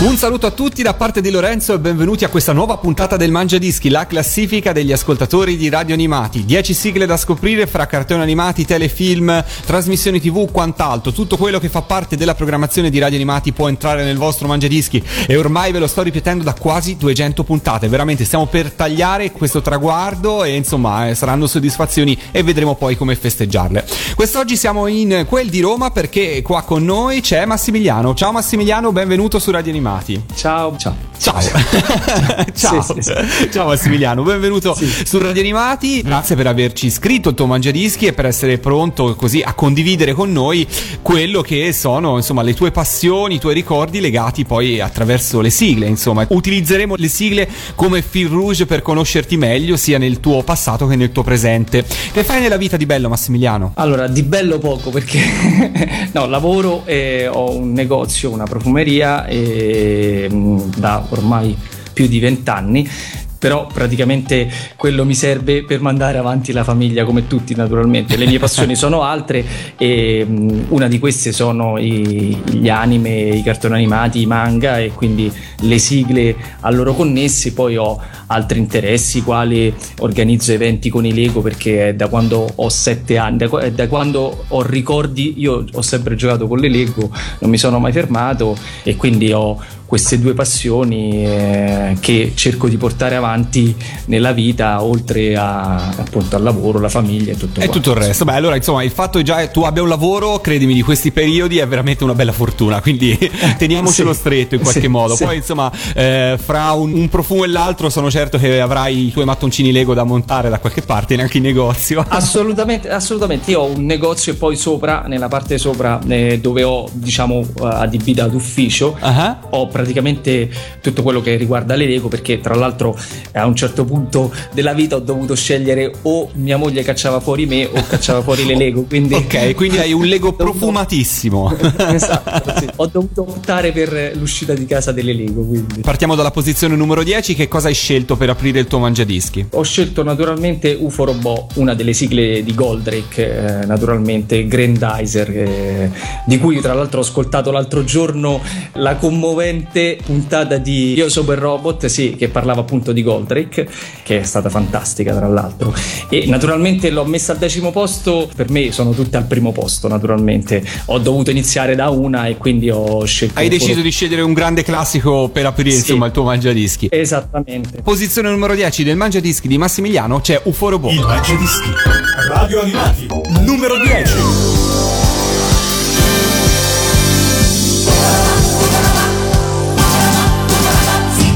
Un saluto a tutti da parte di Lorenzo e benvenuti a questa nuova puntata del Mangia Dischi, la classifica degli ascoltatori di radio animati. 10 sigle da scoprire fra cartoni animati, telefilm, trasmissioni tv, quant'altro. Tutto quello che fa parte della programmazione di radio animati può entrare nel vostro Mangia Dischi e ormai ve lo sto ripetendo da quasi 200 puntate. Veramente stiamo per tagliare questo traguardo e insomma eh, saranno soddisfazioni e vedremo poi come festeggiarle. Quest'oggi siamo in quel di Roma perché qua con noi c'è Massimiliano. Ciao Massimiliano, benvenuto su Radio Animati. Ciao. Ciao. Ciao. Ciao. Sì, sì, Ciao Massimiliano, benvenuto su Radio Animati. Grazie per averci iscritto al tuo Mangiadischi e per essere pronto così a condividere con noi quello che sono, insomma, le tue passioni, i tuoi ricordi legati poi attraverso le sigle, insomma. Utilizzeremo le sigle come fil rouge per conoscerti meglio sia nel tuo passato che nel tuo presente. Che fai nella vita di bello Massimiliano? Allora, di bello poco perché no, lavoro e ho un negozio, una profumeria e, mh, da ormai più di vent'anni. Però praticamente quello mi serve per mandare avanti la famiglia come tutti naturalmente. Le mie passioni sono altre e una di queste sono i- gli anime, i cartoni animati, i manga e quindi le sigle a loro connessi. Poi ho altri interessi quali organizzo eventi con i Lego perché da quando ho sette anni, da, da quando ho ricordi, io ho sempre giocato con le Lego, non mi sono mai fermato e quindi ho queste due passioni eh, che cerco di portare avanti nella vita oltre a, appunto al lavoro, la famiglia e tutto E quanto. tutto il resto. Beh, allora, insomma, il fatto che già tu abbia un lavoro, credimi, di questi periodi è veramente una bella fortuna. Quindi teniamocelo Sì. stretto in qualche Sì, modo. sì. Poi, insomma, eh, fra un, un profumo e l'altro, sono certo che avrai i tuoi mattoncini Lego da montare da qualche parte, neanche in negozio. Assolutamente, assolutamente. Io ho un negozio e poi sopra, nella parte sopra, eh, dove ho, diciamo, eh, adibita d'ufficio, Ah. ho praticamente tutto quello che riguarda le Lego perché tra l'altro a un certo punto della vita ho dovuto scegliere o mia moglie cacciava fuori me o cacciava fuori le Lego quindi Ok, quindi hai un Lego profumatissimo. esatto sì. ho dovuto optare per l'uscita di casa delle Lego quindi Partiamo dalla posizione numero 10. Che cosa hai scelto per aprire il tuo mangiadischi? Ho scelto naturalmente UFO Robot, una delle sigle di Goldrake, eh, naturalmente Grandizer, eh, di cui tra l'altro ho ascoltato l'altro giorno la commovente puntata di Io Super Robot, sì, che parlava appunto di Goldrake, che è stata fantastica tra l'altro. E naturalmente l'ho messa al decimo posto, per me sono tutte al primo posto naturalmente. Ho dovuto iniziare da una e quindi ho scelto... Hai deciso di scegliere un grande classico per aprire, Sì. insomma, il tuo mangiadischi. Esattamente. Posizione numero 10 del mangiadischi di Massimiliano c'è UFO Robot. Il Mangiadischi. Radio Animati. Numero 10. Si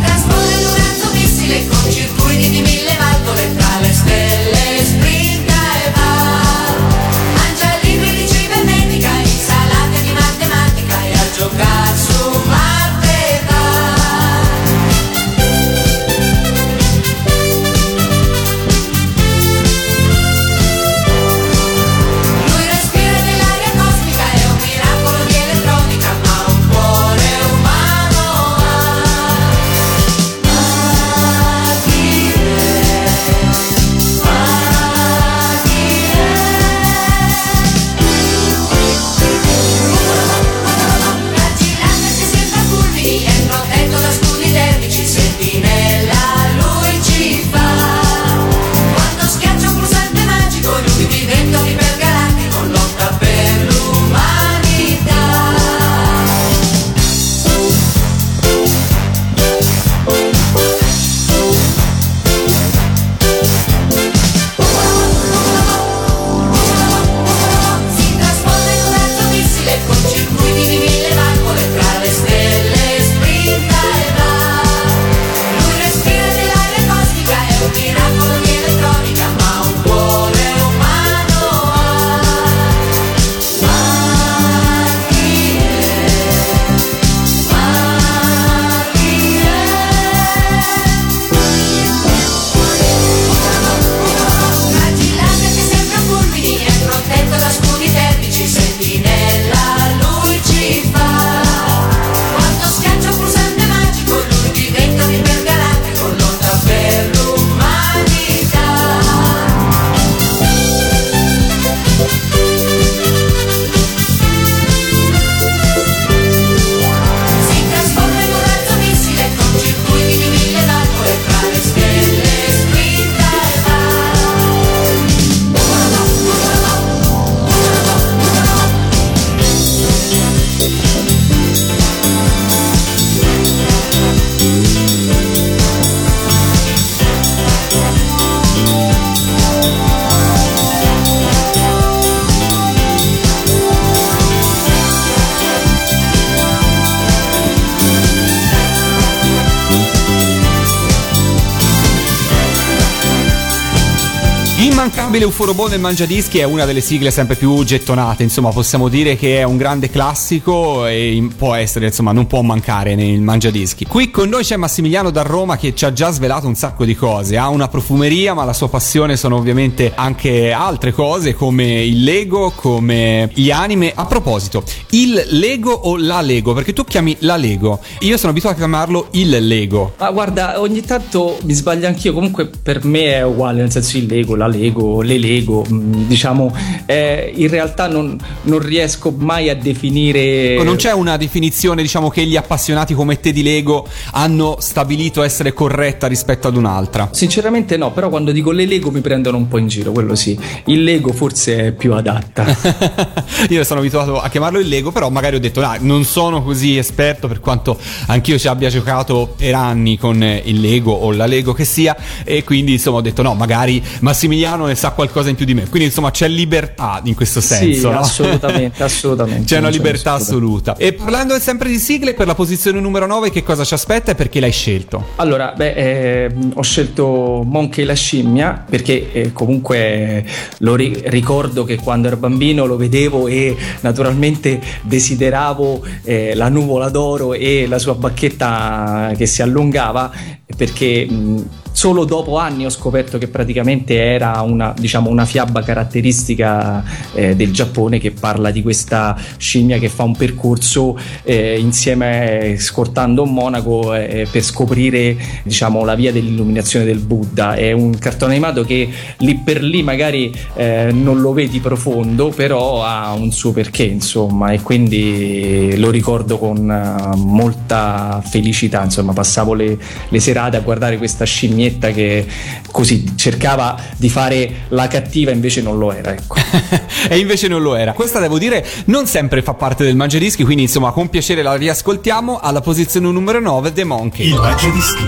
Immancabile Uforobo nel Mangiadischi è una delle sigle sempre più gettonate, insomma possiamo dire che è un grande classico e può essere, insomma non può mancare nel Mangiadischi. Qui con noi c'è Massimiliano da Roma che ci ha già svelato un sacco di cose, ha una profumeria ma la sua passione sono ovviamente anche altre cose come il Lego, come gli anime. A proposito, il Lego o la Lego? Perché tu chiami la Lego, io sono abituato a chiamarlo il Lego. Ma guarda, ogni tanto mi sbaglio anch'io, comunque per me è uguale, nel senso il Lego, la Lego, le Lego, mm, diciamo, eh, in realtà non, non riesco mai a definire... Ecco, Non c'è una definizione, diciamo, che gli appassionati come te di Lego hanno stabilito essere corretta rispetto ad un'altra. Sinceramente no, però quando dico le Lego mi prendono un po' in giro, quello sì. Il Lego forse è più adatta. Io sono abituato a chiamarlo il Lego, però magari ho detto, "Ah, non sono così esperto per quanto anch'io ci abbia giocato per anni con il Lego o la Lego che sia, e quindi insomma ho detto no, magari Massimiliano ne sa qualcosa in più di me. Quindi insomma c'è libertà in questo senso. sì, no? assolutamente, assolutamente. C'è una libertà assoluta. E parlando sempre di sigle, per la posizione numero 9, che cosa ci aspetta e perché l'hai scelto? Allora, beh, eh, ho scelto Monkey la scimmia perché eh, comunque eh, lo ri- ricordo che quando ero bambino lo vedevo e naturalmente desideravo eh, la nuvola d'oro e la sua bacchetta che si allungava perché mh, solo dopo anni ho scoperto che praticamente era una, diciamo, una fiaba caratteristica eh, del Giappone che parla di questa scimmia che fa un percorso eh, insieme scortando un monaco eh, per scoprire diciamo, la via dell'illuminazione del Buddha. È un cartone animato che lì per lì magari eh, non lo vedi profondo, però ha un suo perché, insomma, e quindi lo ricordo con eh, molta felicità. Insomma, passavo le, le serate a guardare questa scimmietta che così cercava di fare la cattiva, invece non lo era. Ecco. e invece non lo era. Questa devo dire non sempre fa parte del Mangiadischi, quindi insomma con piacere la riascoltiamo alla posizione numero 9 The Monkey. Il Mangiadischi.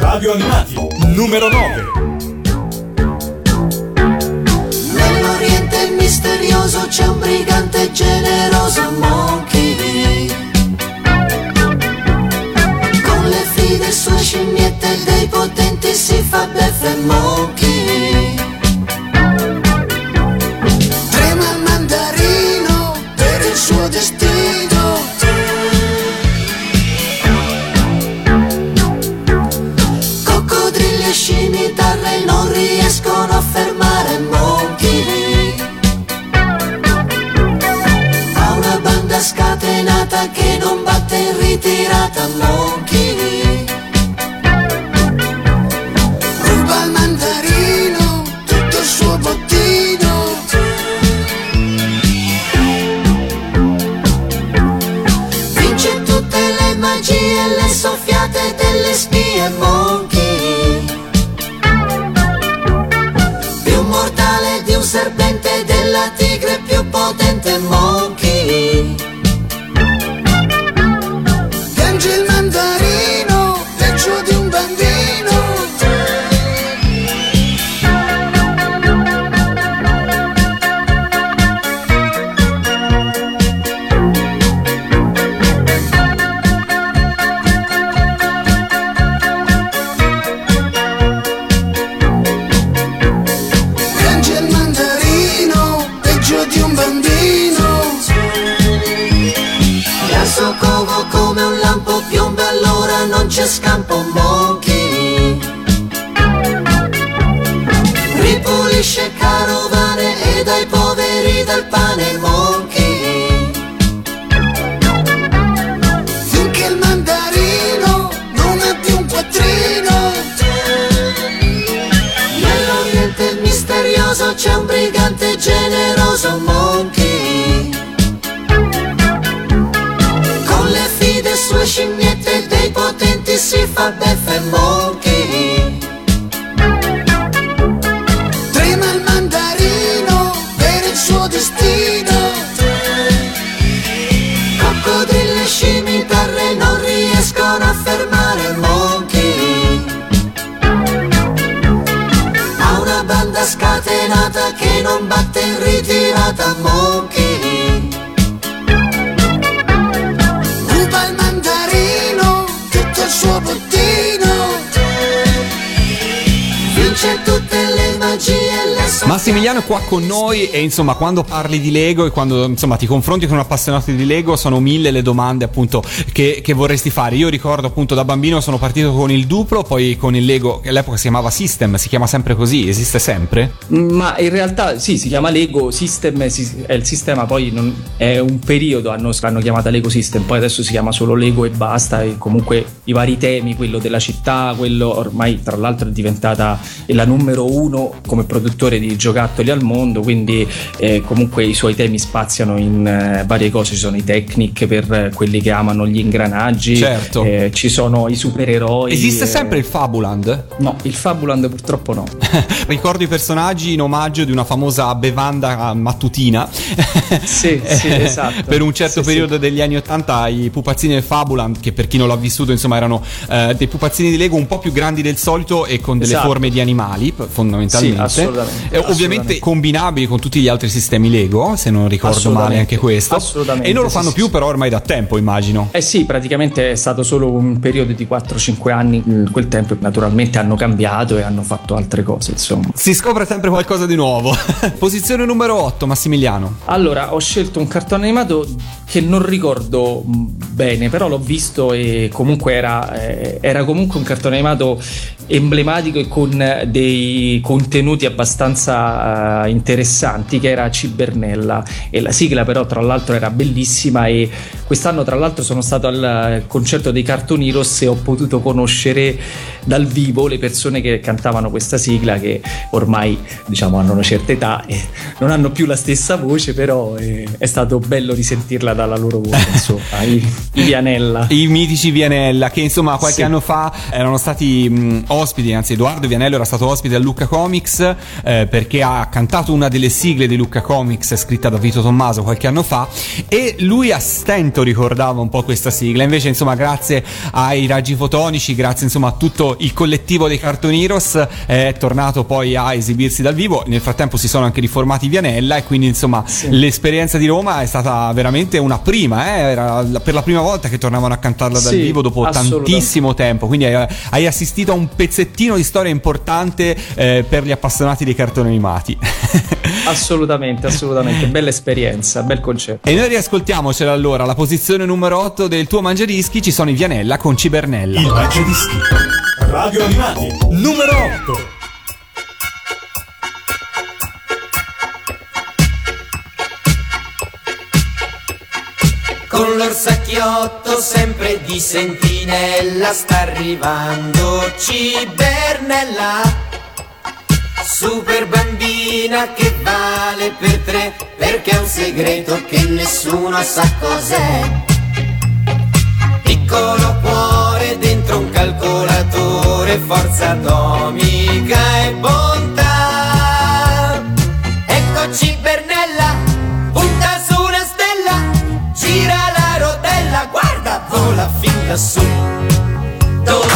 Radio Animati. Numero 9. Nell'Oriente misterioso c'è un brigante generoso Monkey e dei potenti si fa beffe Monkey Trema il mandarino per il suo destino. Coccodrilli e scimitarre non riescono a fermare Monkey Ha una banda scatenata che non batte in ritirata Monkey spie Monkey Massimiliano è qua con noi e insomma quando parli di Lego e quando insomma ti confronti con un appassionato di Lego sono mille le domande appunto che, che vorresti fare. Io ricordo appunto da bambino sono partito con il Duplo, poi con il Lego che all'epoca si chiamava System, si chiama sempre così, esiste sempre? Ma in realtà sì, si chiama Lego System, si- è il sistema, poi non- è un periodo hanno, l'hanno chiamata Lego System, poi adesso si chiama solo Lego e basta, e comunque i vari temi, quello della città, quello ormai tra l'altro è diventata la numero uno come produttore di giocattoli al mondo, quindi eh, comunque i suoi temi spaziano in eh, varie cose, ci sono i tecnic per eh, quelli che amano gli ingranaggi, Certo. eh, ci sono i supereroi. Esiste eh, sempre il Fabuland? No, il Fabuland purtroppo no. Ricordo i personaggi in omaggio di una famosa bevanda mattutina. Sì, sì, esatto. per un certo Sì, periodo degli anni 80 i pupazzini del Fabuland, che per chi non l'ha vissuto, insomma, erano eh, dei pupazzini di Lego un po' più grandi del solito e con delle Esatto. forme di animali, fondamentalmente. Sì, assolutamente, Eh, ovviamente assolutamente. combinabili con tutti gli altri sistemi Lego, se non ricordo male anche questo. assolutamente, E non lo fanno sì, più sì. però ormai da tempo, immagino. Eh sì, praticamente è stato solo un periodo di 4-5 anni, in quel tempo naturalmente hanno cambiato e hanno fatto altre cose, insomma. Si scopre sempre qualcosa di nuovo. Posizione numero 8, Massimiliano. Allora, ho scelto un cartone animato che non ricordo mh, bene, però l'ho visto e comunque era, eh, era comunque un cartone animato emblematico e con dei contenuti abbastanza eh, interessanti che era Cibernella e la sigla però tra l'altro era bellissima e quest'anno tra l'altro sono stato al concerto dei Cartoon Heroes e ho potuto conoscere dal vivo le persone che cantavano questa sigla che ormai diciamo hanno una certa età e non hanno più la stessa voce però eh, è stato bello risentirla dalla loro voce insomma i, i Vianella I mitici Vianella, che insomma qualche Sì. anno fa erano stati mh, ospiti, anzi Edoardo Vianello era stato ospite a Lucca Comics eh, perché ha cantato una delle sigle di Lucca Comics scritta da Vito Tommaso qualche anno fa e lui a stento ricordava un po' questa sigla. Invece insomma grazie ai raggi fotonici, grazie insomma a tutto il collettivo dei Cartoon Heroes è tornato poi a esibirsi dal vivo. Nel frattempo si sono anche riformati Vianella e quindi insomma l'esperienza di Roma è stata veramente una prima, eh? era per la prima volta che tornavano a cantarla dal Sì, vivo dopo tantissimo tempo. Quindi hai, hai assistito a un pezzettino di storia importante eh, per gli appassionati dei cartoni animati. Assolutamente assolutamente bella esperienza bel concerto e noi riascoltiamocela allora. La posizione numero 8 del tuo mangiadischi ci sono i Vianella con Cibernella. Il Mangiadischi. Radio Animati. Numero 8. Con l'orsacchiotto sempre di sentinella sta arrivando Cibernella Super bambina che vale per tre perché è un segreto che nessuno sa cos'è Piccolo cuore dentro un calcolatore, forza atomica e bontà Ecco Cibernella, punta su una stella, gira la rotella, guarda, vola fin lassù. Dove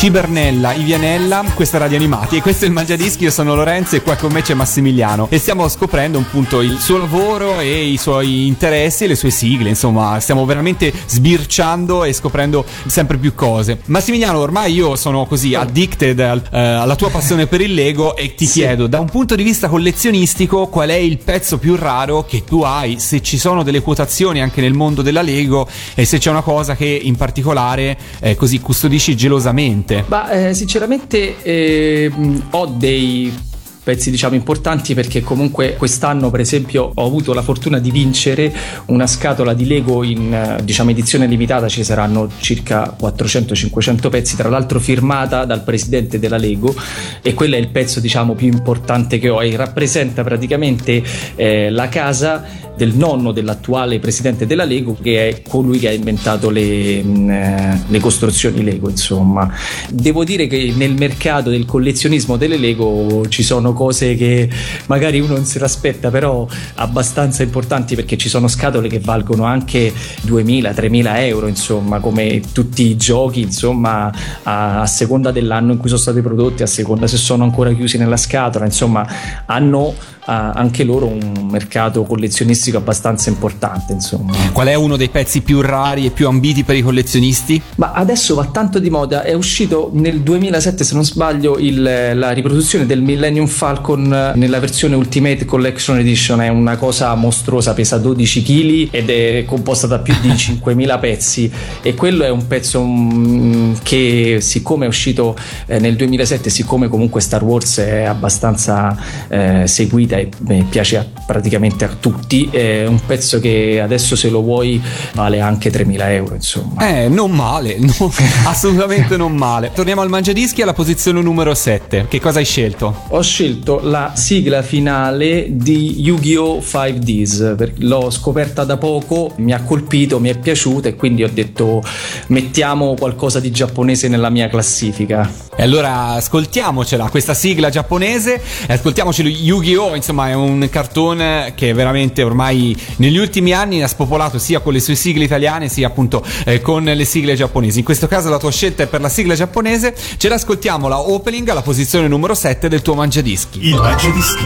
Cibernella, Ivianella, questa è Radio Animati e questo è il Mangiadischi, io sono Lorenzo e qua con me c'è Massimiliano e stiamo scoprendo appunto il suo lavoro e i suoi interessi e le sue sigle, insomma stiamo veramente sbirciando e scoprendo sempre più cose. Massimiliano, ormai io sono così addicted al- eh, alla tua passione per il Lego e ti chiedo, da un punto di vista collezionistico, qual è il pezzo più raro che tu hai, se ci sono delle quotazioni anche nel mondo della Lego e se c'è una cosa che in particolare eh, così custodisci gelosamente. Ma eh, sinceramente eh, ho dei pezzi diciamo importanti perché comunque quest'anno per esempio ho avuto la fortuna di vincere una scatola di Lego in eh, diciamo edizione limitata. Ci saranno circa 400-500 pezzi tra l'altro firmata dal presidente della Lego. E quello è il pezzo diciamo più importante che ho e rappresenta praticamente eh, la casa del nonno dell'attuale presidente della Lego che è colui che ha inventato le, mh, eh, le costruzioni Lego insomma. Devo dire che nel mercato del collezionismo delle Lego ci sono cose che magari uno non se l'aspetta però abbastanza importanti perché ci sono scatole che valgono anche 2000-3000 euro insomma come tutti i giochi insomma a, a seconda dell'anno in cui sono stati prodotti a seconda se sono ancora chiusi nella scatola insomma hanno anche loro un mercato collezionistico abbastanza importante insomma. Qual è uno dei pezzi più rari e più ambiti per i collezionisti? ma adesso va tanto di moda, è uscito nel 2007 se non sbaglio il- la riproduzione del Millennium Falcon eh, nella versione Ultimate Collection Edition, è una cosa mostruosa, pesa 12 kg ed è composta da più di 5000 pezzi. E quello è un pezzo mm, che siccome è uscito eh, nel 2007, siccome comunque Star Wars è abbastanza eh, seguita e eh, piace a- praticamente a tutti, è un pezzo che adesso se lo vuoi vale anche 3000 euro insomma. Eh, non male, no, assolutamente non male. Torniamo al Mangiadischi alla posizione numero 7. Che cosa hai scelto? Ho scelto la sigla finale di Yu-Gi-Oh! 5Ds, perché l'ho scoperta da poco, mi ha colpito, mi è piaciuta e quindi ho detto mettiamo qualcosa di giapponese nella mia classifica. E allora ascoltiamocela, questa sigla giapponese, ascoltiamoci Yu-Gi-Oh! Insomma, è un cartone che veramente ormai negli ultimi anni ha spopolato sia con le sue sigle italiane sia appunto eh, con le sigle giapponesi. In questo caso la tua scelta è per la sigla giapponese, ce l'ascoltiamo la opening alla posizione numero 7 del tuo Mangiadischi. Il Mangiadischi.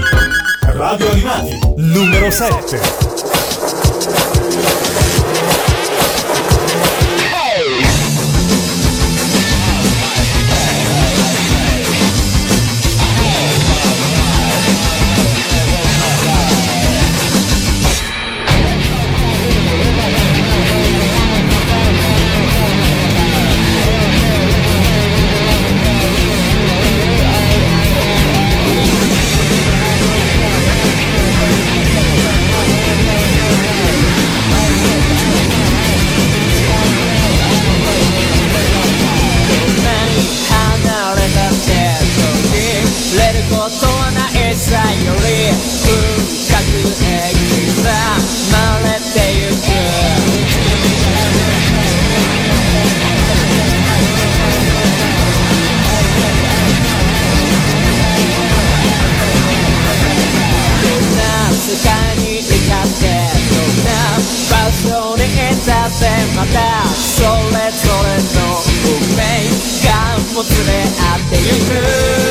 Radio Animati. Numero 7. またそれぞれの運命がもつれ合ってゆく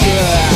good.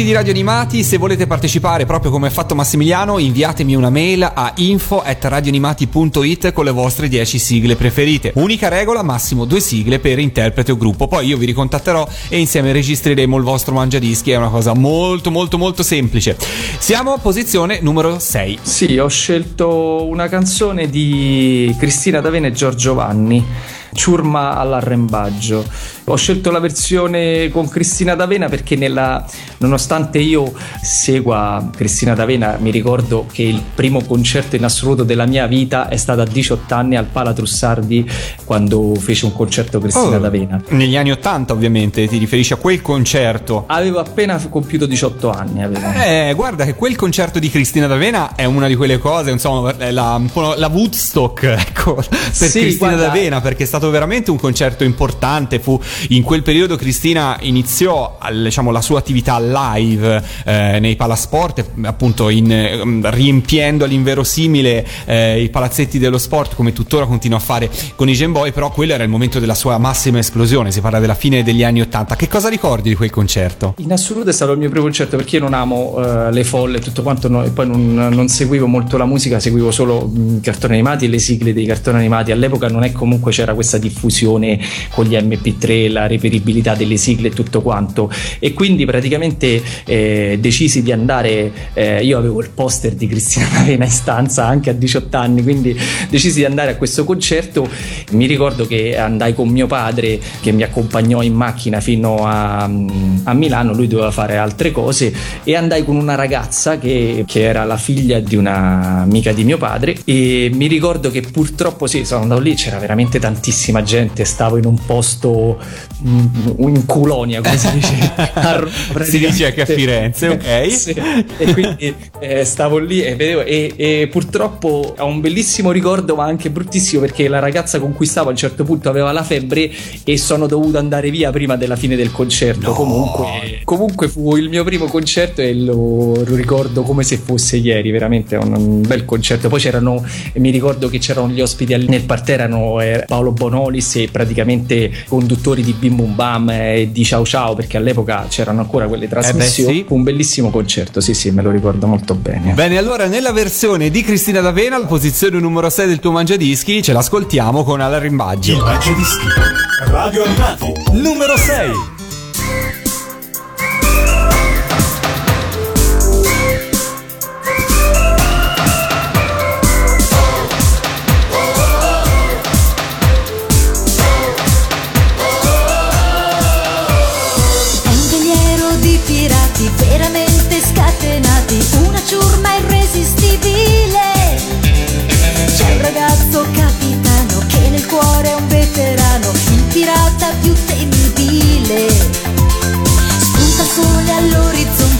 Mangiadischi di Radio Animati. Se volete partecipare, proprio come ha fatto Massimiliano, inviatemi una mail a info.radioanimati.it con le vostre 10 sigle preferite. Unica regola, massimo due sigle per interprete o gruppo. Poi io vi ricontatterò e insieme registreremo il vostro Mangiadischi. È una cosa molto, molto, molto semplice. Siamo a posizione numero 6. Sì, ho scelto una canzone di Cristina D'Avena e Giorgio Vanni. Ciurma all'arrembaggio. Ho scelto la versione con Cristina D'Avena perché nella, nonostante io segua Cristina D'Avena, mi ricordo che il primo concerto in assoluto della mia vita è stato a 18 anni al Pala Trussardi quando fece un concerto Cristina Oh, D'Avena. Negli anni 80, ovviamente, ti riferisci a quel concerto. Avevo appena compiuto 18 anni. Avevo. Eh, guarda che quel concerto di Cristina D'Avena è una di quelle cose, insomma, è la, po' la Woodstock, ecco, per Sì, Cristina guarda- D'Avena, perché è stato veramente un concerto importante. Fu in quel periodo Cristina iniziò diciamo, la sua attività live eh, nei palasport, appunto in, eh, riempiendo all'inverosimile eh, i palazzetti dello sport, come tuttora continua a fare con i Gen Boy, però quello era il momento della sua massima esplosione, si parla della fine degli anni 80. Che cosa ricordi di quel concerto? In assoluto è stato il mio primo concerto perché io non amo eh, le folle e tutto quanto, no- e poi non, non seguivo molto la musica, seguivo solo mh, i cartoni animati e le sigle dei cartoni animati. All'epoca non è comunque c'era questa diffusione con gli MP3, la reperibilità delle sigle e tutto quanto. E quindi praticamente eh, decisi di andare. eh, io avevo il poster di Cristina D'Avena in stanza anche a 18 anni, quindi decisi di andare a questo concerto. Mi ricordo che andai con mio padre che mi accompagnò in macchina fino a, a Milano, lui doveva fare altre cose e andai con una ragazza che, che era la figlia di un'amica di mio padre e mi ricordo che purtroppo sì, sono andato lì, c'era veramente tantissima gente, stavo in un posto mm, in Culonia, come si dice. a Si dice anche a Firenze, ok? Sì. E quindi eh, stavo lì e vedevo e, e purtroppo ho un bellissimo ricordo ma anche bruttissimo perché la ragazza con cui stavo a un certo punto aveva la febbre e sono dovuto andare via prima della fine del concerto. Comunque, comunque fu il mio primo concerto e lo, lo ricordo come se fosse ieri, veramente un, un bel concerto. Poi c'erano, mi ricordo che c'erano gli ospiti nel parterre, erano eh, Paolo Bonolis e praticamente conduttori di Bim Bum Bam e di Ciao Ciao perché all'epoca c'erano ancora quelle trasmissioni. sì. Fu un bellissimo concerto, sì sì, me lo ricordo molto bene. Bene, allora nella versione di Cristina D'Avena, la posizione numero 6 del tuo mangiadischi, ce l'ascoltiamo con Alla Il Rimbaggio. Mangiadischi. Radio Animati. Numero 6.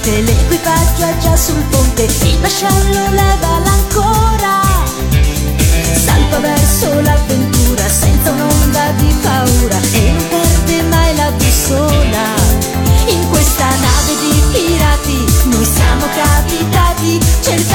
All'orizzonte, l'equipaggio è già sul ponte, il vascello leva l'ancora. Salpa verso l'avventura senza un'onda di paura e non perde mai la bussola. In questa nave di pirati noi siamo capitati cercando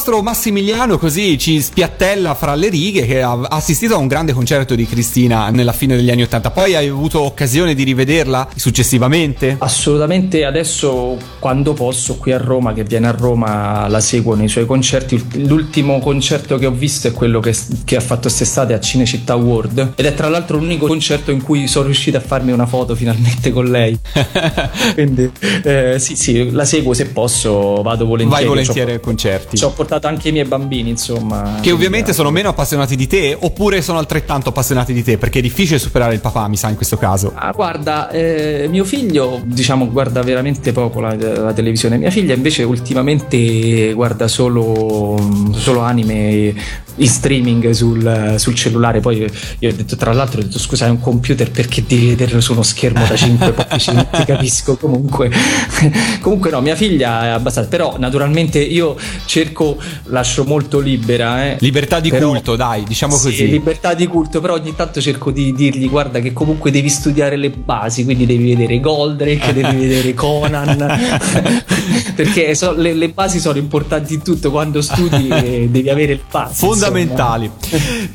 nostro Massimiliano così ci spiattella fra le righe che ha assistito a un grande concerto di Cristina nella fine degli anni Ottanta. Poi hai avuto occasione di rivederla successivamente? Assolutamente adesso quando posso qui a Roma, che viene a Roma, la seguo nei suoi concerti. L'ultimo concerto che ho visto è quello che, che ha fatto quest'estate a Cinecittà World ed è tra l'altro l'unico concerto in cui sono riuscito a farmi una foto finalmente con lei. Quindi eh, sì, sì, la seguo se posso, vado volentieri. Vai volentieri ai concerti. Ci ho portato anche i miei bambini, insomma. Che ovviamente sono meno appassionati di te, oppure sono altrettanto appassionati di te, perché è difficile superare il papà, mi sa, in questo caso. Ah, guarda, eh, mio figlio, diciamo, guarda veramente poco la, la televisione. Mia figlia invece ultimamente guarda solo, solo anime in streaming sul, sul cellulare. Poi io ho detto, tra l'altro, ho detto, scusa, è un computer perché devi vederlo su uno schermo da 5 pollici? Non ti capisco. Comunque, comunque no, mia figlia è abbastanza. Però naturalmente io cerco, lascio molto libera. Eh. Libertà di Però- culto, dai, diciamo Sì, così. libertà di culto, però ogni tanto cerco di dirgli guarda che comunque devi studiare le basi, quindi devi vedere Goldrake, devi vedere Conan, perché so- le, le basi sono importanti in tutto, quando studi eh, devi avere il passo. Fondamentali.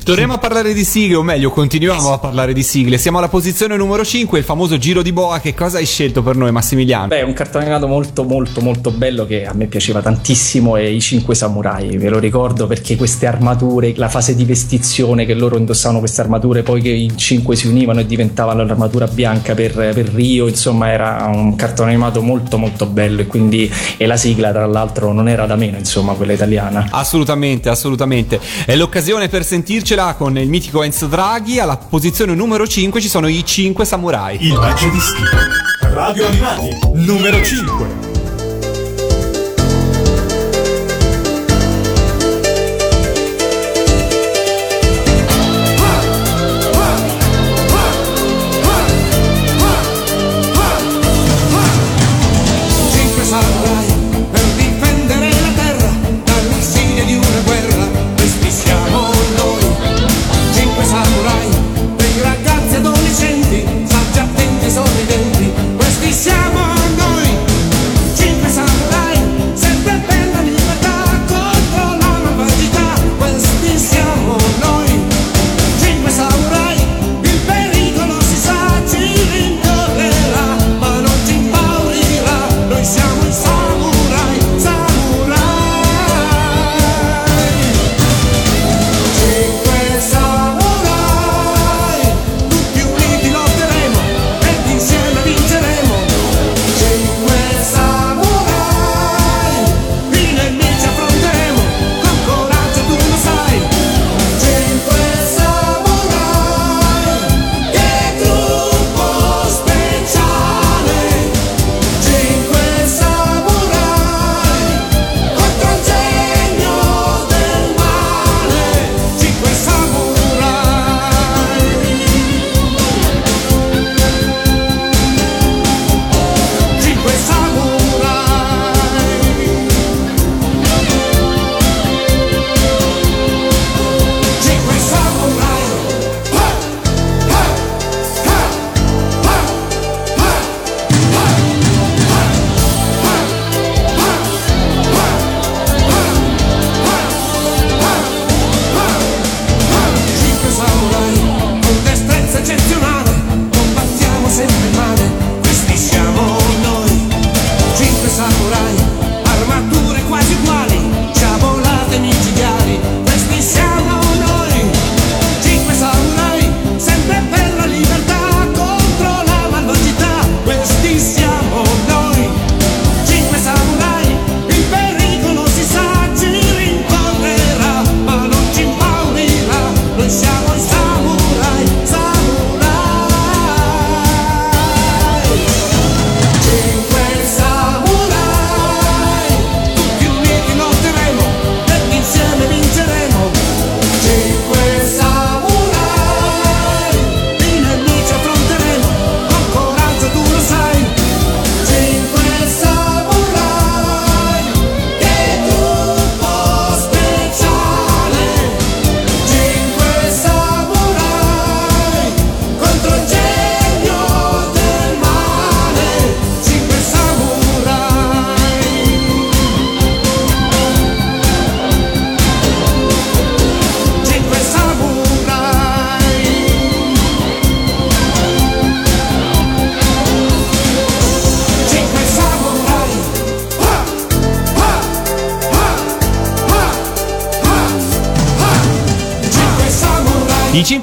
Torniamo a parlare di sigle, o meglio, continuiamo a parlare di sigle. Siamo alla posizione numero 5, il famoso giro di boa. Che cosa hai scelto per noi, Massimiliano? Beh, un cartone animato molto molto molto bello che a me piaceva tantissimo è I Cinque Samurai, ve lo ricordo perché queste armature, la fase di vestizione che loro indossavano queste armature, poi che in cinque si univano e diventavano l'armatura bianca per, per Rio, insomma era un cartone animato molto molto bello e quindi e la sigla tra l'altro non era da meno, insomma quella italiana. Assolutamente, assolutamente. È l'occasione per sentircela con il mitico Enzo Draghi. Alla posizione numero 5 ci sono i 5 samurai. Il Mangiadischi. Radio Animati. Numero 5.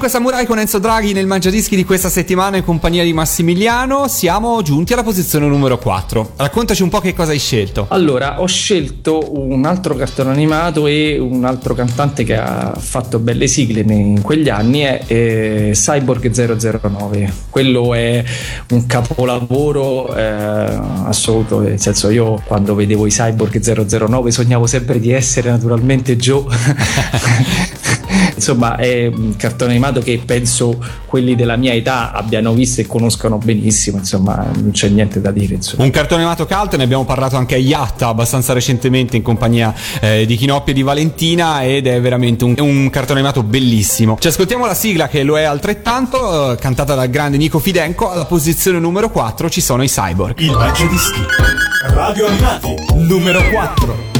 5 samurai con Enzo Draghi nel mangiadischi di questa settimana in compagnia di Massimiliano. Siamo giunti alla posizione numero 4. Raccontaci un po' che cosa hai scelto. Allora, ho scelto un altro cartone animato e un altro cantante che ha fatto belle sigle in quegli anni è eh, Cyborg 009. Quello è un capolavoro eh, assoluto, nel senso io quando vedevo i Cyborg 009 sognavo sempre di essere naturalmente Joe. Insomma, è un cartone animato che penso quelli della mia età abbiano visto e conoscano benissimo, insomma, non c'è niente da dire. Insomma. Un cartone animato cult, ne abbiamo parlato anche a Yatta abbastanza recentemente in compagnia eh, di Chinoppi e di Valentina ed è veramente un, un cartone animato bellissimo. Ci ascoltiamo la sigla che lo è altrettanto, eh, cantata dal grande Nico Fidenco. Alla posizione numero 4 ci sono i Cyborg. Il mangiadischi. Radio Animati. Numero 4.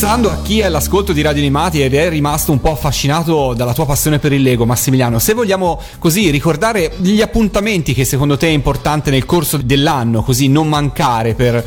Pensando a chi è all'ascolto di Radio Animati ed è rimasto un po' affascinato dalla tua passione per il Lego, Massimiliano, se vogliamo così ricordare gli appuntamenti che secondo te è importante nel corso dell'anno, così non mancare per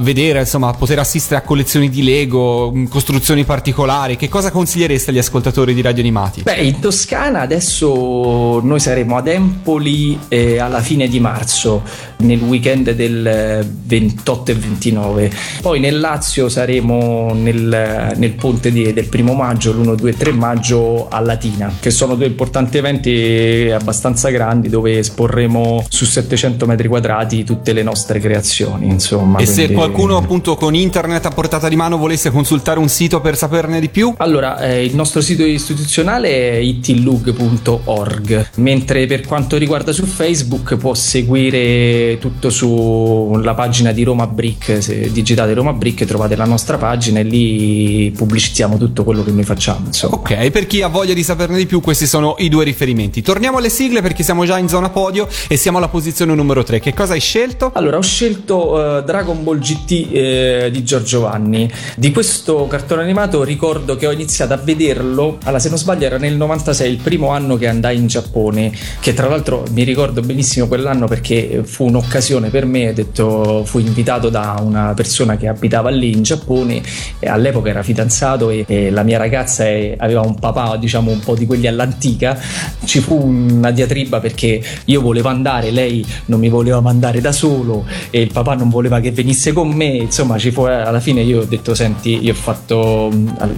vedere, insomma, poter assistere a collezioni di Lego, costruzioni particolari, che cosa consiglieresti agli ascoltatori di Radio Animati? Beh, in Toscana adesso noi saremo ad Empoli eh, alla fine di marzo, nel weekend del eh, 28 e 29. Poi nel Lazio saremo nel, nel ponte di- del primo maggio, l'1, 2 e 3 maggio a Latina, che sono due importanti eventi abbastanza grandi dove esporremo su 700 metri quadrati tutte le nostre creazioni. Insomma, E se quindi- qualcuno appunto con internet a portata di mano volesse consultare un sito per saperne di più? Allora, eh, il nostro sito istituzionale è itlug.org, mentre per quanto riguarda su Facebook può seguire tutto sulla pagina di Roma Brick, se digitate Roma Brick trovate la nostra pagina e lì pubblicizziamo tutto quello che noi facciamo. Insomma. Ok, per chi ha voglia di saperne di più, questi sono i due riferimenti. Torniamo alle sigle perché siamo già in zona podio e siamo alla posizione numero 3. Che cosa hai scelto? Allora, ho scelto eh, Dragon Ball GT eh, di Giorgio Vanni. Di questo cartone animato ricordo che ho iniziato a vederlo, allora se non sbaglio era nel 96, il primo anno che andai in Giappone, che tra l'altro mi ricordo benissimo quell'anno perché fu un'occasione per me, ho detto, fui invitato da una persona che abitava lì in Giappone e all'epoca era fidanzato e, e la mia ragazza eh, aveva un papà diciamo un po' di quelli all'antica, ci fu una diatriba perché io volevo andare, lei non mi voleva mandare da solo e il papà non voleva che venisse con me, insomma ci fu alla fine io ho detto senti, io ho fatto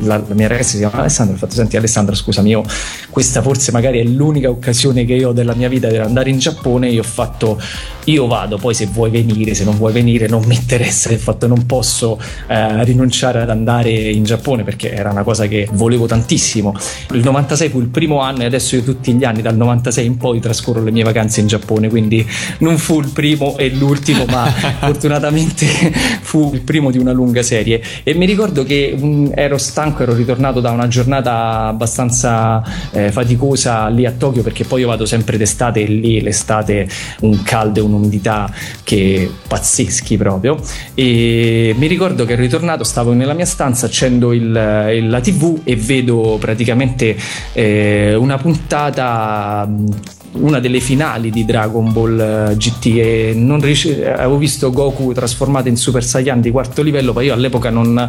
la, la mia ragazza si chiama Alessandra, ho fatto senti Alessandra scusami io questa forse magari è l'unica occasione che io ho della mia vita per andare in Giappone, io ho fatto io vado, poi se vuoi venire, se non vuoi venire non mi interessa, ho fatto non posso eh, rinunciare ad andare in Giappone perché era una cosa che volevo tantissimo. Il 96 fu il primo anno e adesso io tutti gli anni dal 96 in poi trascorro le mie vacanze in Giappone, quindi non fu il primo e l'ultimo, ma fortunatamente fu il primo di una lunga serie. E mi ricordo che mh, ero stanco, ero ritornato da una giornata abbastanza eh, faticosa lì a Tokyo perché poi io vado sempre d'estate e lì l'estate un caldo e un'umidità che pazzeschi proprio. E mi ricordo che ero ritornato, stavo nella mia stanza, accendo il, la tv e vedo praticamente eh, una puntata una delle finali di Dragon Ball eh, GT e non riusci- avevo visto Goku trasformato in Super Saiyan di quarto livello ma io all'epoca non,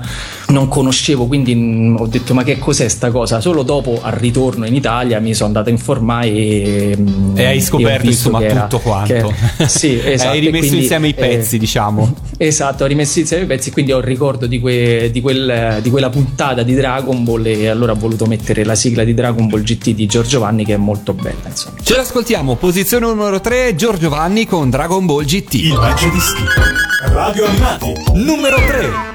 non conoscevo quindi mm, ho detto ma che cos'è sta cosa solo dopo al ritorno in Italia mi sono andato a informare e, mm, E hai scoperto visto insomma era- tutto quanto. che- sì esatto hai e rimesso quindi, insieme i eh, pezzi, diciamo. Esatto, ho rimesso insieme i pezzi, quindi ho il ricordo di, que- di quel- di quella puntata di Dragon Ball e allora ho voluto mettere la sigla di Dragon Ball GT di Giorgio Vanni che è molto bella, insomma. Ce l'ascoltiamo, posizione numero 3, Giorgio Vanni con Dragon Ball GT. Il Mangiadischi. Radio Animati. Numero 3.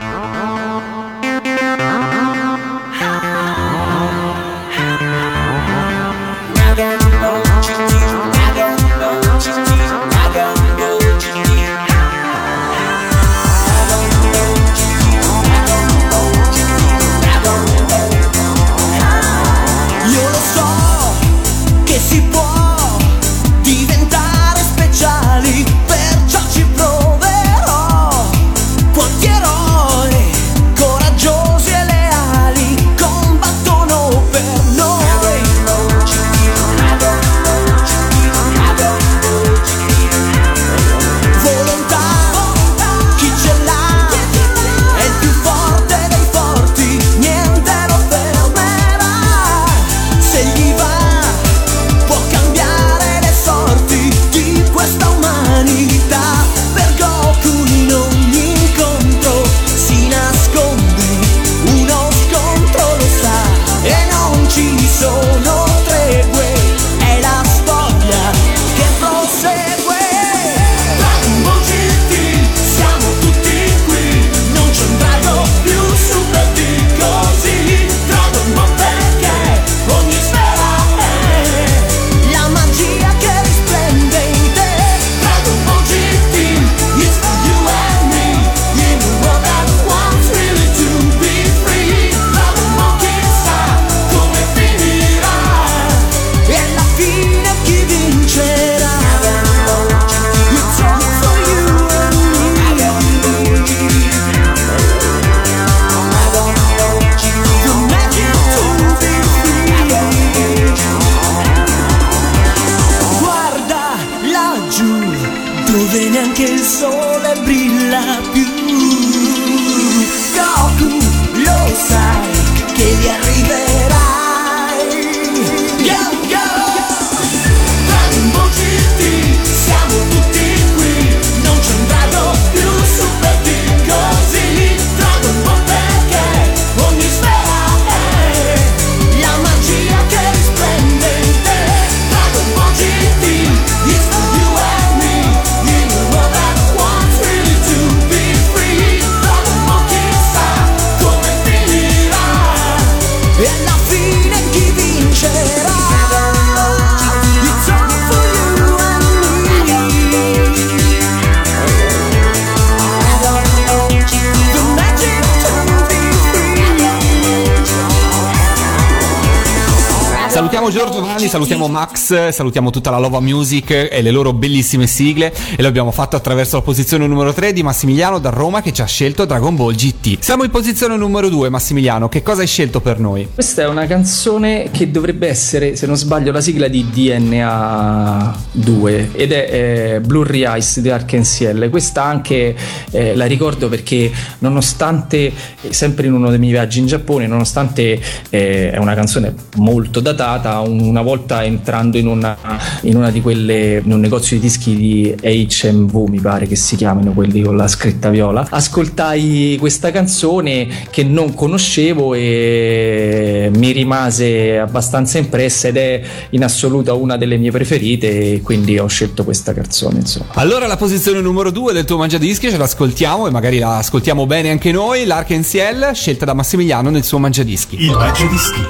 Max, salutiamo tutta la Lova Music e le loro bellissime sigle e lo abbiamo fatto attraverso la posizione numero 3 di Massimiliano da Roma che ci ha scelto Dragon Ball GT. Siamo in posizione numero 2 Massimiliano, che cosa hai scelto per noi? Questa è una canzone che dovrebbe essere, se non sbaglio, la sigla di DNA 2 ed è eh, Blurry Eyes di Arkensiel. Questa anche eh, la ricordo perché nonostante, eh, sempre in uno dei miei viaggi in Giappone, nonostante eh, è una canzone molto datata, una volta entrando in una, in una di quelle, in un negozio di dischi di HMV mi pare che si chiamino quelli con la scritta viola, ascoltai questa canzone che non conoscevo e mi rimase abbastanza impressa ed è in assoluto una delle mie preferite e quindi ho scelto questa canzone insomma. Allora la posizione numero 2 del tuo Mangiadischi ce l'ascoltiamo e magari la ascoltiamo bene anche noi, l'Arkensiel scelta da Massimiliano nel suo Mangiadischi. Il Mangiadischi.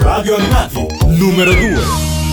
Radio Animati. Numero 2.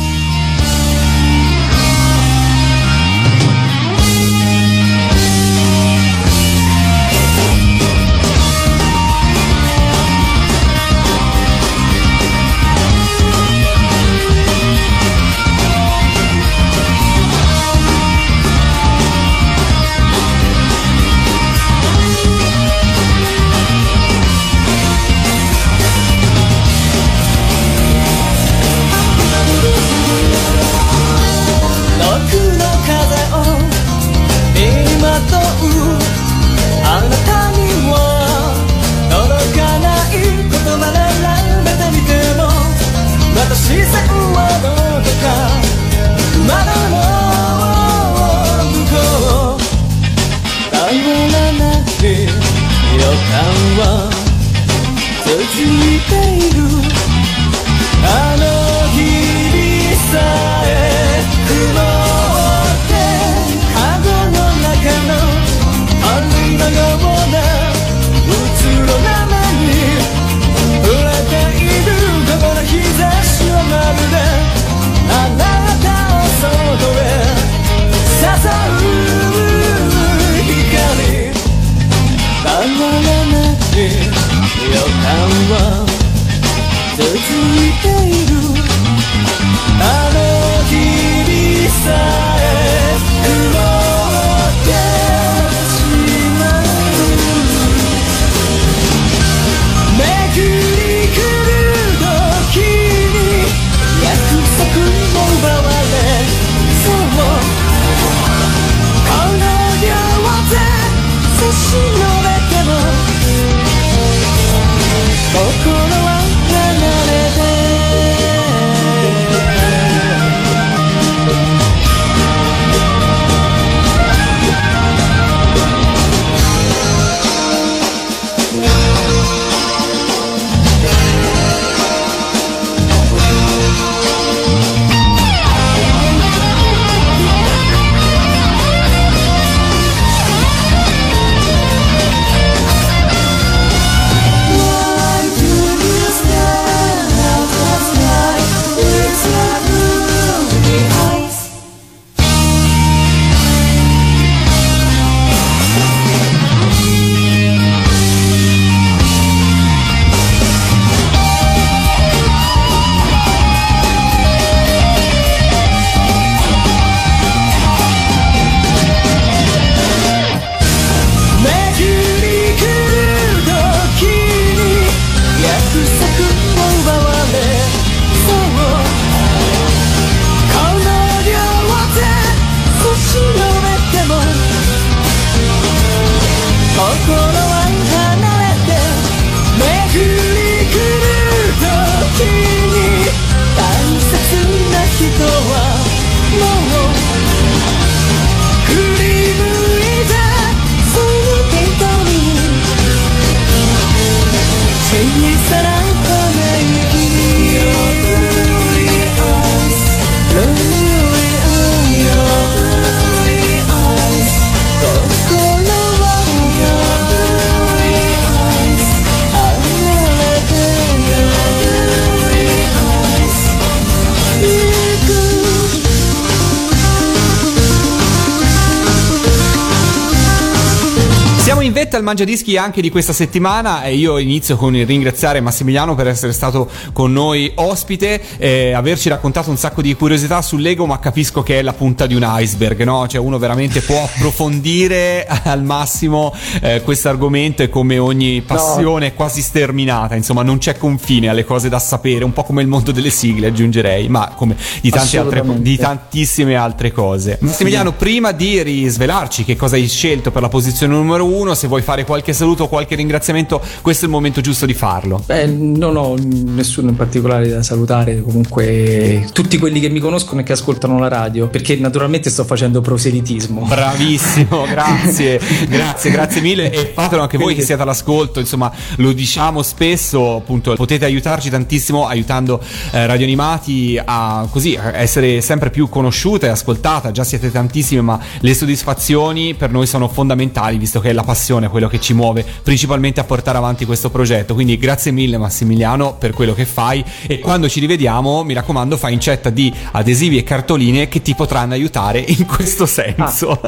Vetta il Mangiadischi anche di questa settimana. E io inizio con il ringraziare Massimiliano per essere stato con noi ospite e averci raccontato un sacco di curiosità sul Lego, ma capisco che è la punta di un iceberg, no? Cioè uno veramente può approfondire al massimo eh, questo argomento e come ogni passione è quasi sterminata, insomma non c'è confine alle cose da sapere, un po' come il mondo delle sigle aggiungerei, ma come di, tante altre, di tantissime altre cose. Massimiliano, prima di risvelarci che cosa hai scelto per la posizione numero uno, se vuoi fare qualche saluto qualche ringraziamento, questo è il momento giusto di farlo. Beh, non ho nessuno in particolare da salutare, comunque tutti quelli che mi conoscono e che ascoltano la radio, perché naturalmente sto facendo proselitismo. Bravissimo, grazie, grazie, grazie mille e fatelo anche voi che siete all'ascolto, insomma lo diciamo spesso, appunto potete aiutarci tantissimo aiutando eh, Radio Animati a così a essere sempre più conosciuta e ascoltata, già siete tantissime ma le soddisfazioni per noi sono fondamentali visto che è la passione quello che ci muove principalmente a portare avanti questo progetto, quindi grazie mille Massimiliano per quello che fai e quando ci rivediamo mi raccomando fai incetta di adesivi e cartoline che ti potranno aiutare in questo senso.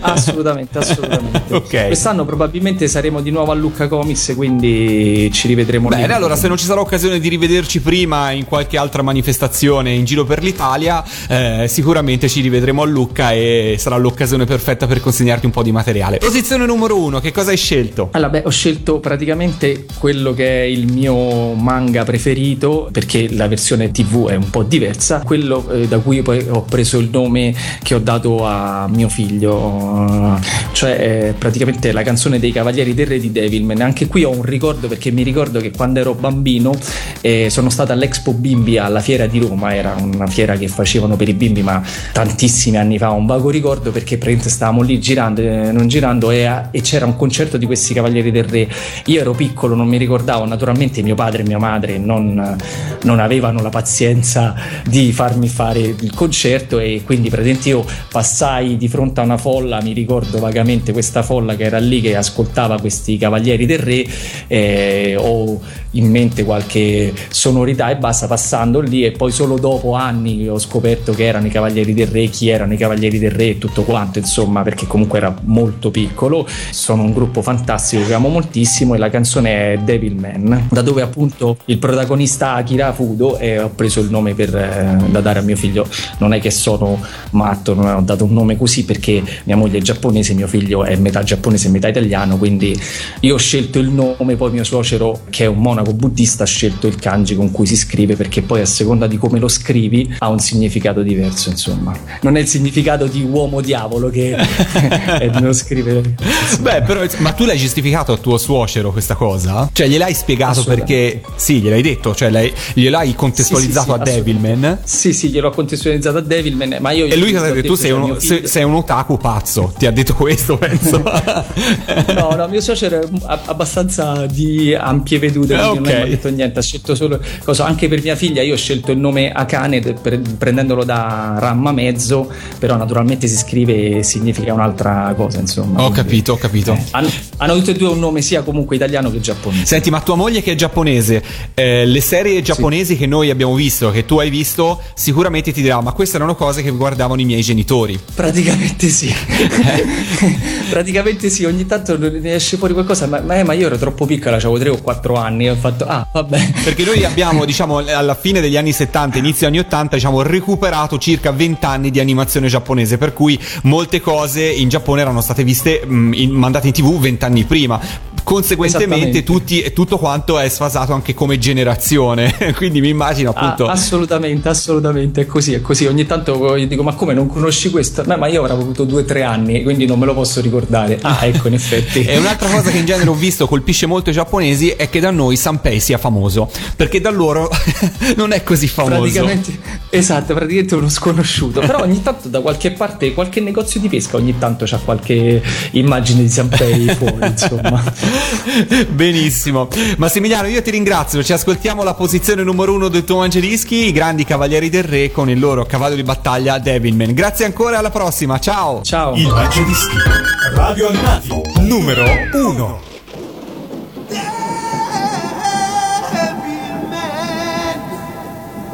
Assolutamente, assolutamente. Ok. Quest'anno probabilmente saremo di nuovo a Lucca Comics, quindi ci rivedremo lì. Bene, allora se non ci sarà occasione di rivederci prima in qualche altra manifestazione in giro per l'Italia, eh, sicuramente ci rivedremo a Lucca e sarà l'occasione perfetta per consegnarti un po' di materiale. Posizione numero uno, che cosa hai scelto? Allora, beh, ho scelto praticamente quello che è il mio manga preferito, perché la versione TV è un po' diversa, quello eh, da cui poi ho preso il nome che ho dato a mio figlio, cioè eh, praticamente la canzone dei Cavalieri del Re di Devilman. Anche qui ho un ricordo perché mi ricordo che quando ero bambino eh, sono stata all'Expo Bimbi alla fiera di Roma, era una fiera che facevano per i bimbi, ma tantissimi anni fa, un vago ricordo perché praticamente stavamo lì girando, eh, non girando e, e c'era un concerto di questi Cavalieri del Re. Io ero piccolo, non mi ricordavo, naturalmente mio padre e mia madre non, non avevano la pazienza di farmi fare il concerto e quindi praticamente io passai di fronte a una folla, mi ricordo vagamente questa folla che era lì che ascoltava questi Cavalieri del Re, eh, ho in mente qualche sonorità e basta passando lì e poi solo dopo anni ho scoperto che erano i Cavalieri del Re, chi erano i Cavalieri del Re e tutto quanto, insomma, perché comunque era molto piccolo. Sono un gruppo fantastico che amo moltissimo e la canzone è Devilman, da dove appunto il protagonista Akira Fudo e ho preso il nome per, eh, da dare a mio figlio. Non è che sono matto, non ho dato un nome così perché mia moglie è giapponese, mio figlio è metà giapponese e metà italiano, quindi io ho scelto il nome, poi mio suocero che è un monaco buddista ha scelto il kanji con cui si scrive perché poi a seconda di come lo scrivi ha un significato diverso, insomma. Non è il significato di uomo diavolo che è nello scrivere. Beh, però, ma tu l'hai giustificato a tuo suocero questa cosa? Cioè, gliel'hai spiegato perché. Sì, gliel'hai detto, cioè, l'hai- gliel'hai contestualizzato Sì, sì, sì, a Devilman. Sì, sì, gliel'ho contestualizzato a Devilman, ma io E lui cosa ha detto? Tu sei, figlio- se- sei un otaku pazzo. Ti ha detto questo, penso. No, no, mio suocero è abbastanza di ampie vedute, quindi non Ok. mi ha detto niente, ha scelto solo cosa. Anche per mia figlia io ho scelto il nome Akane pre- prendendolo da Ramma Mezzo, però naturalmente si scrive e significa un'altra cosa, insomma. ho Quindi, capito, ho capito. eh, hanno, hanno tutti e due un nome sia comunque italiano che giapponese. Senti, ma tua moglie che è giapponese, eh, le serie giapponesi che noi abbiamo visto, che tu hai visto, sicuramente ti dirà: Ma queste erano cose che guardavano i miei genitori. Praticamente sì. Praticamente sì, ogni tanto ne esce fuori qualcosa, ma, ma, eh, ma io ero troppo piccola, avevo 3 o 4 anni e ho fatto, ah, vabbè. Perché noi abbiamo, diciamo, alla fine degli anni 70, inizio anni 80, diciamo, recuperato circa 20 anni di animazione giapponese, per cui molte cose in Giappone erano state viste, mh, in- mandate in tv 20 anni prima. Conseguentemente tutti, tutto quanto è sfasato anche come generazione. Quindi mi immagino Ah, appunto. assolutamente, assolutamente, è così, è così. Ogni tanto io dico, ma come non conosci questo? Beh, ma io avrò avuto 2-3 anni, quindi non me lo posso ricordare. Ah, ecco, in effetti. E un'altra cosa che in genere ho visto colpisce molto i giapponesi è che da noi Sanpei sia famoso. Perché da loro non è così famoso. Praticamente, esatto, praticamente uno sconosciuto. Però ogni tanto da qualche parte, qualche negozio di pesca, ogni tanto c'ha qualche immagine di Sanpei fuori, insomma. Benissimo. Massimiliano, io ti ringrazio. Ci ascoltiamo la posizione numero uno del tuo Angelischi, i grandi cavalieri del re con il loro cavallo di battaglia Devilman. Grazie ancora, alla prossima. Ciao. Ciao. Il Mangiadischi. Radio Animati. Numero